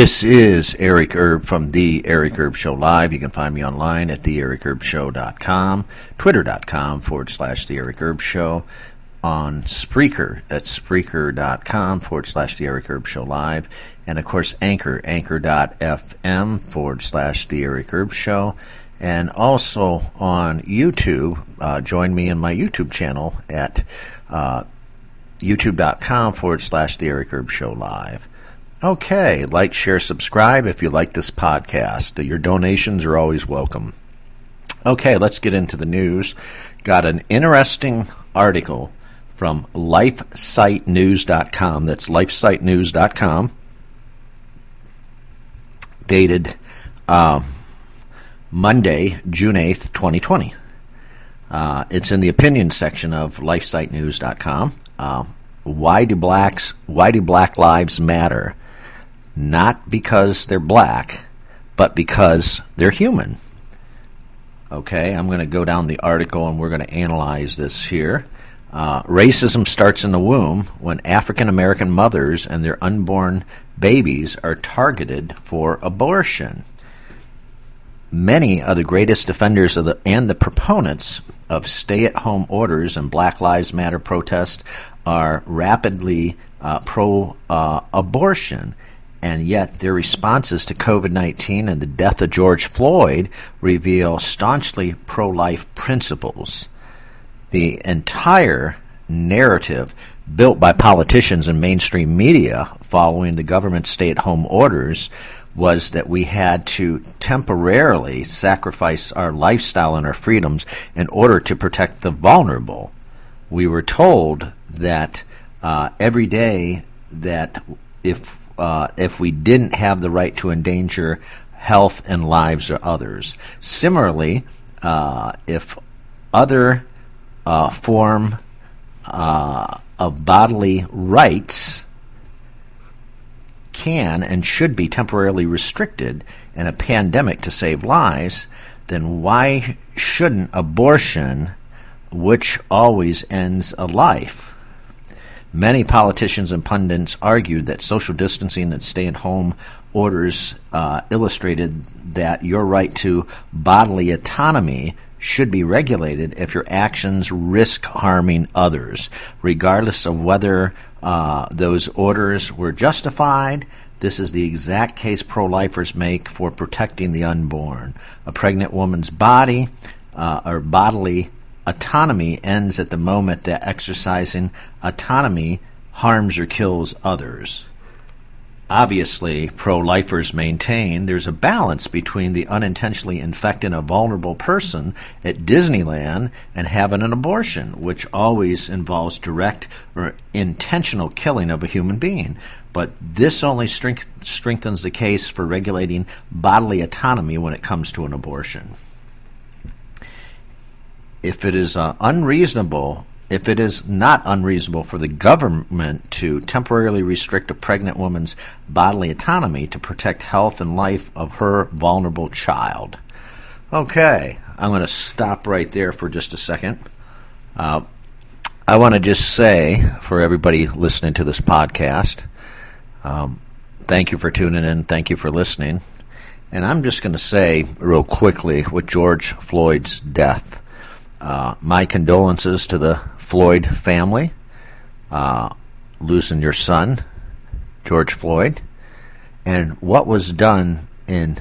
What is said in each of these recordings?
This is Eric Erb from The Eric Erb Show Live. You can find me online at TheEricErbShow.com, Twitter.com forward slash The Eric Erb Show, on Spreaker at Spreaker.com forward slash The Eric Erb Show Live, and of course Anchor, Anchor.fm forward slash The Eric Erb Show, and also on YouTube. Uh, join me in my YouTube channel at uh, YouTube.com forward slash The Eric Erb Show Live. Okay, like, share, subscribe if you like this podcast. Your donations are always welcome. Okay, let's get into the news. Got an interesting article from lifesitenews.com. That's lifesitenews.com. Dated uh, Monday, June 8th, 2020. Uh, it's in the opinion section of lifesitenews.com. Uh, why do blacks why do black lives matter? Not because they're black, but because they're human. Okay, I'm going to go down the article and we're going to analyze this here. Uh, racism starts in the womb when African American mothers and their unborn babies are targeted for abortion. Many of the greatest defenders of the, and the proponents of stay at home orders and Black Lives Matter protests are rapidly uh, pro uh, abortion and yet their responses to COVID 19 and the death of George Floyd reveal staunchly pro life principles. The entire narrative built by politicians and mainstream media following the government's stay at home orders was that we had to temporarily sacrifice our lifestyle and our freedoms in order to protect the vulnerable. We were told that uh, every day that if uh, if we didn't have the right to endanger health and lives of others. Similarly, uh, if other uh, form uh, of bodily rights can and should be temporarily restricted in a pandemic to save lives, then why shouldn't abortion, which always ends a life, Many politicians and pundits argued that social distancing and stay at home orders uh, illustrated that your right to bodily autonomy should be regulated if your actions risk harming others, regardless of whether uh, those orders were justified. This is the exact case pro lifers make for protecting the unborn. A pregnant woman's body uh, or bodily autonomy ends at the moment that exercising autonomy harms or kills others. Obviously, pro lifers maintain there's a balance between the unintentionally infecting a vulnerable person at Disneyland and having an abortion, which always involves direct or intentional killing of a human being. But this only strength- strengthens the case for regulating bodily autonomy when it comes to an abortion if it is uh, unreasonable, if it is not unreasonable for the government to temporarily restrict a pregnant woman's bodily autonomy to protect health and life of her vulnerable child. Okay, I'm going to stop right there for just a second. Uh, I want to just say for everybody listening to this podcast, um, thank you for tuning in. Thank you for listening. And I'm just going to say real quickly with George Floyd's death. Uh, my condolences to the Floyd family, uh, losing your son, George Floyd, and what was done in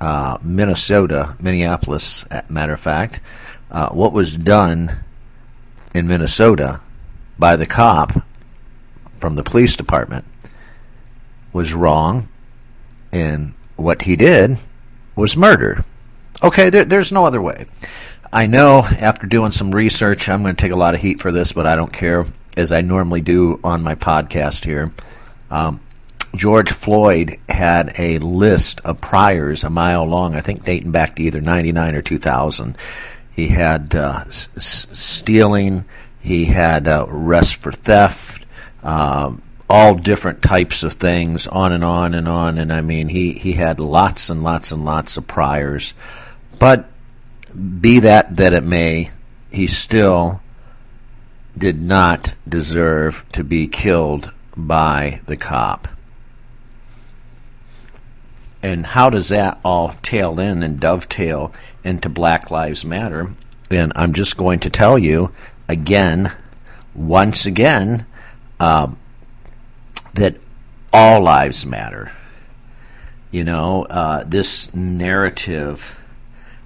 uh, Minnesota, Minneapolis, matter of fact, uh, what was done in Minnesota by the cop from the police department was wrong, and what he did was murder. Okay, there, there's no other way. I know after doing some research, I'm going to take a lot of heat for this, but I don't care, as I normally do on my podcast here. Um, George Floyd had a list of priors a mile long, I think dating back to either 99 or 2000. He had uh, s- stealing, he had uh, arrest for theft, um, all different types of things, on and on and on. And I mean, he, he had lots and lots and lots of priors. But be that that it may, he still did not deserve to be killed by the cop. and how does that all tail in and dovetail into Black Lives Matter? And I'm just going to tell you again, once again, um, that all lives matter. You know, uh, this narrative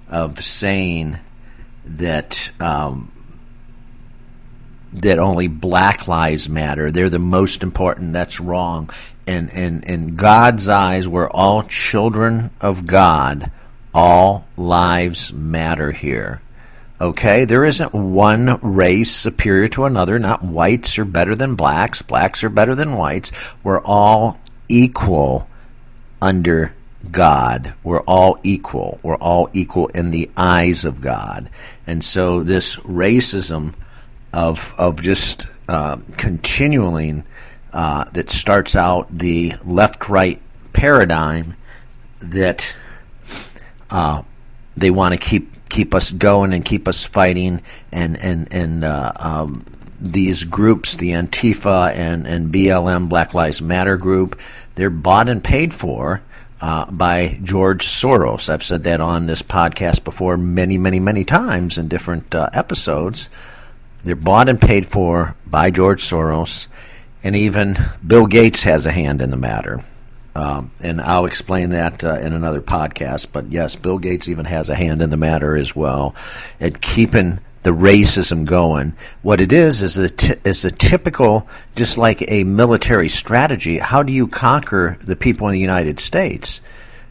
of saying that um, that only black lives matter, they're the most important. That's wrong. And and in God's eyes, we're all children of God. All lives matter here. Okay, there isn't one race superior to another. Not whites are better than blacks. Blacks are better than whites. We're all equal under God. We're all equal. We're all equal in the eyes of God. And so this racism of of just uh, continuing uh, that starts out the left right paradigm that uh, they want to keep keep us going and keep us fighting and and and uh, um, these groups, the Antifa and and BLM Black Lives Matter group, they're bought and paid for uh, by George Soros. I've said that on this podcast before many, many, many times in different uh, episodes. They're bought and paid for by George Soros, and even Bill Gates has a hand in the matter. Um, and I'll explain that uh, in another podcast. But yes, Bill Gates even has a hand in the matter as well at keeping the racism going. What it is is a, t- is a typical, just like a military strategy. How do you conquer the people in the United States?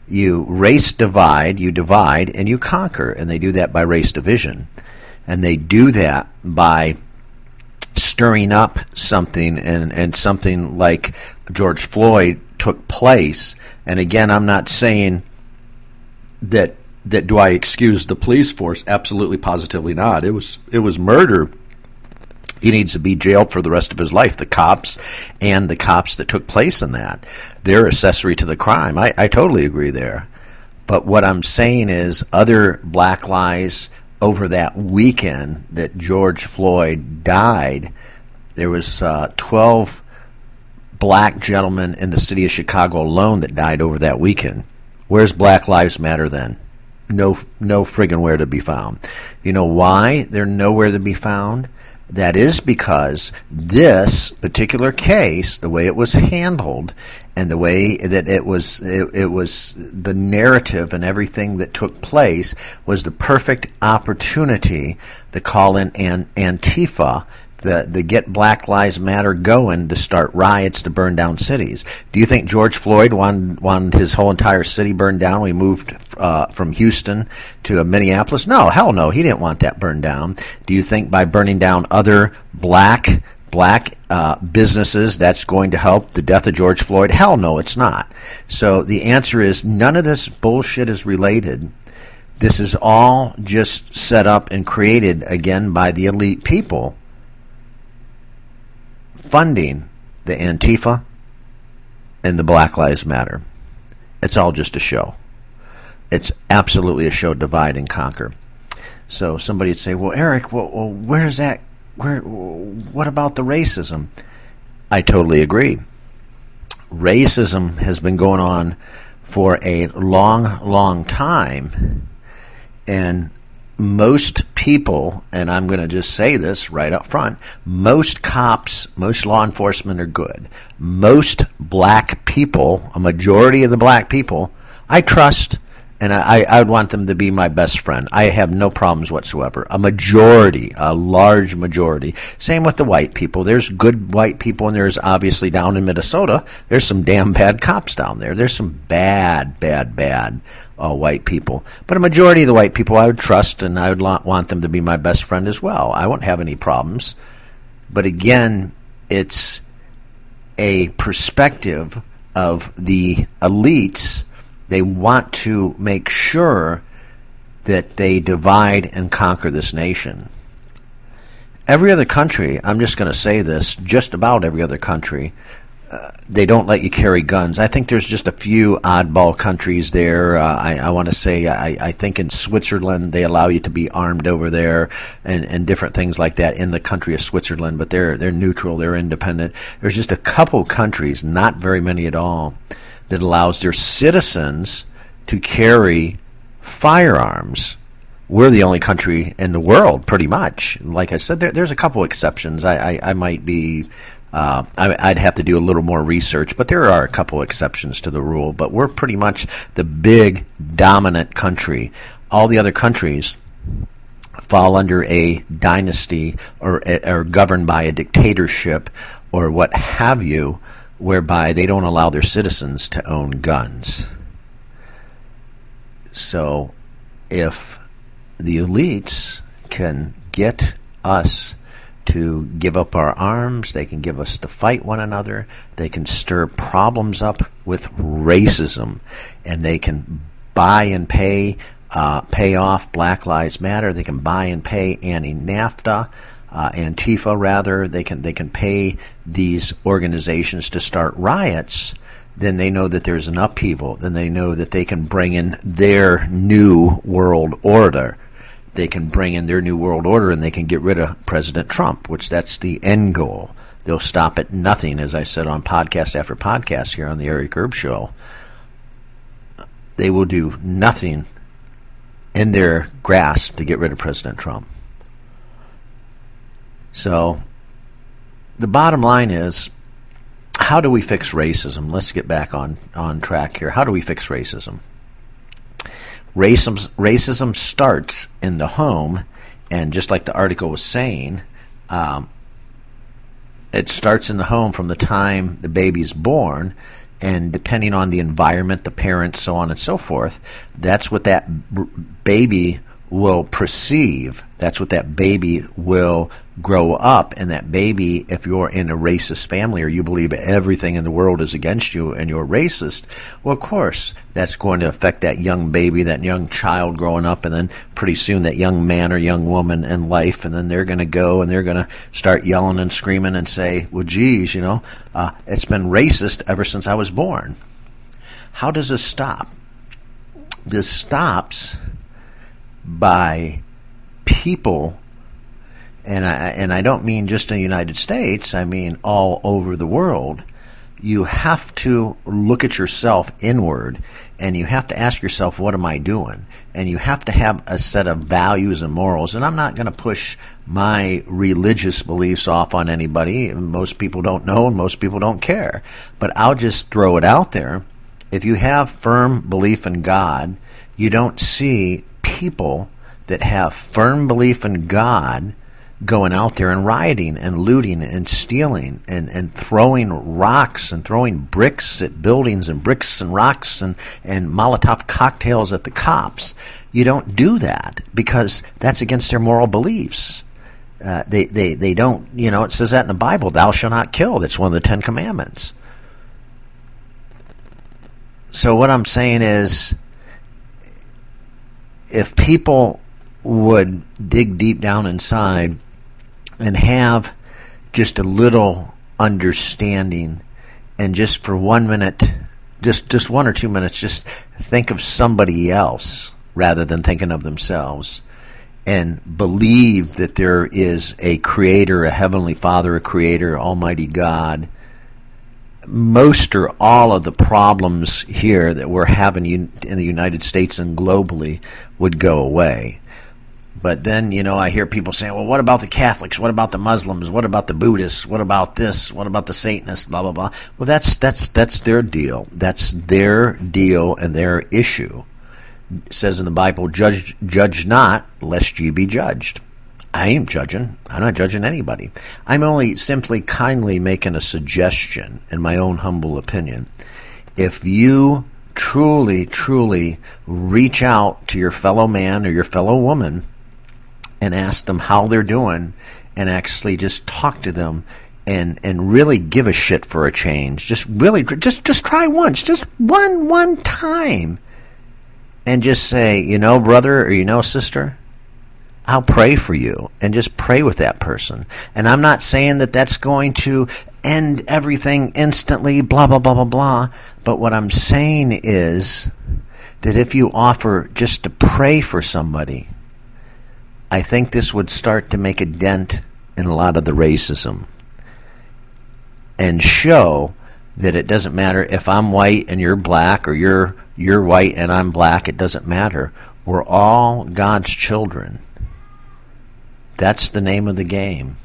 You race divide, you divide, and you conquer. And they do that by race division. And they do that by stirring up something and, and something like George Floyd took place. And again, I'm not saying that that do I excuse the police force? Absolutely, positively not. It was it was murder. He needs to be jailed for the rest of his life. The cops and the cops that took place in that, they're accessory to the crime. I, I totally agree there. But what I'm saying is, other black lies over that weekend that George Floyd died, there was uh, 12 black gentlemen in the city of Chicago alone that died over that weekend. Where's Black Lives Matter then? No no friggin' where to be found. You know why they're nowhere to be found? That is because this particular case, the way it was handled, and the way that it was, it, it was the narrative and everything that took place was the perfect opportunity to call in an Antifa the, the get Black Lives Matter going to start riots to burn down cities. Do you think George Floyd wanted, wanted his whole entire city burned down? We moved uh, from Houston to Minneapolis. No, hell no, he didn't want that burned down. Do you think by burning down other black black uh, businesses that's going to help the death of George Floyd? Hell no, it's not. So the answer is none of this bullshit is related. This is all just set up and created again by the elite people funding the Antifa and the Black Lives Matter. It's all just a show. It's absolutely a show, divide and conquer. So somebody would say, "Well, Eric, well, well where's that? Where? What about the racism?" I totally agree. Racism has been going on for a long, long time, and most people, and I'm going to just say this right up front, most cops, most law enforcement are good. Most black people, a majority of the black people, I trust and I, I would want them to be my best friend. I have no problems whatsoever. A majority, a large majority. Same with the white people. There's good white people, and there's obviously down in Minnesota, there's some damn bad cops down there. There's some bad, bad, bad uh, white people. But a majority of the white people I would trust, and I would want them to be my best friend as well. I won't have any problems. But again, it's a perspective of the elites they want to make sure that they divide and conquer this nation. Every other country, I'm just going to say this, just about every other country, uh, they don't let you carry guns. I think there's just a few oddball countries there. Uh, I, I want to say, I, I, think in Switzerland they allow you to be armed over there, and, and different things like that in the country of Switzerland. But they're they're neutral, they're independent. There's just a couple countries, not very many at all, that allows their citizens to carry firearms. We're the only country in the world, pretty much. Like I said, there, there's a couple exceptions. I, I, I might be uh, I, would have to do a little more research, but there are a couple exceptions to the rule. But we're pretty much the big dominant country. All the other countries fall under a dynasty or are governed by a dictatorship or what have you, whereby they don't allow their citizens to own guns. So, if the elites can get us to give up our arms, they can give us to fight one another, they can stir problems up with racism, and they can buy and pay uh, pay off Black Lives Matter. They can buy and pay anti NAFTA, uh, Antifa rather. They can they can pay these organizations to start riots. Then they know that there's an upheaval. Then they know that they can bring in their new world order. They can bring in their new world order, and they can get rid of President Trump, which that's the end goal. They'll stop at nothing, as I said on podcast after podcast here on the Eric Erb Show. They will do nothing in their grasp to get rid of President Trump. So, the bottom line is how do we fix racism? Let's get back on, on track here. How do we fix racism? Racism, racism starts in the home, and just like the article was saying, um, it starts in the home from the time the baby is born and depending on the environment, the parents, so on and so forth, that's what that baby will perceive. That's what that baby will grow up. And that baby, if you're in a racist family or you believe everything in the world is against you and you're racist, well, of course, that's going to affect that young baby, that young child growing up, and then pretty soon that young man or young woman in life. And then they're going to go and they're going to start yelling and screaming and say, well, geez, you know, uh, it's been racist ever since I was born. How does this stop? This stops by people and I and I don't mean just in the United States, I mean all over the world. You have to look at yourself inward and you have to ask yourself, what am I doing? And you have to have a set of values and morals. And I'm not going to push my religious beliefs off on anybody. Most people don't know and most people don't care. But I'll just throw it out there. If you have firm belief in God, you don't see people that have firm belief in God going out there and rioting and looting and stealing and, and throwing rocks and throwing bricks at buildings and bricks and rocks and, and Molotov cocktails at the cops. You don't do that because that's against their moral beliefs. Uh, they, they, they don't, you know, it says that in the Bible, thou shalt not kill. That's one of the Ten Commandments. So what I'm saying is, if people would dig deep down inside and have just a little understanding and just for one minute just just one or two minutes just think of somebody else rather than thinking of themselves and believe that there is a creator a heavenly father a creator almighty god most or all of the problems here that we're having in the United States and globally would go away. But then, you know, I hear people saying, well, what about the Catholics? What about the Muslims? What about the Buddhists? What about this? What about the Satanists? Blah, blah, blah. Well, that's, that's, that's their deal. That's their deal and their issue. It says in the Bible, judge, judge not, lest ye be judged. I ain't judging. I'm not judging anybody. I'm only simply kindly making a suggestion, in my own humble opinion. If you truly, truly reach out to your fellow man or your fellow woman and ask them how they're doing and actually just talk to them and and really give a shit for a change. Just really just just try once, just one one time. And just say, you know, brother or you know, sister, I'll pray for you and just pray with that person. And I'm not saying that that's going to end everything instantly, blah, blah, blah, blah, blah. But what I'm saying is that if you offer just to pray for somebody, I think this would start to make a dent in a lot of the racism and show that it doesn't matter if I'm white and you're black or you're you're white and I'm black, it doesn't matter. We're all God's children. That's the name of the game.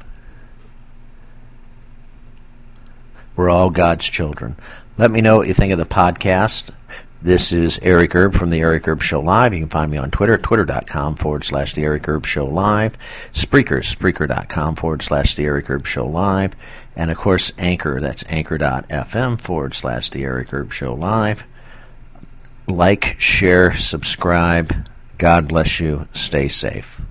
We're all God's children. Let me know what you think of the podcast. This is Eric Erb from the Eric Erb Show Live. You can find me on Twitter, twitter.com forward slash the Eric Erb Show Live. Spreaker, spreaker.com forward slash the Eric Erb Show Live. And of course, Anchor, that's anchor.fm forward slash the Eric Erb Show Live. Like, share, subscribe. God bless you. Stay safe.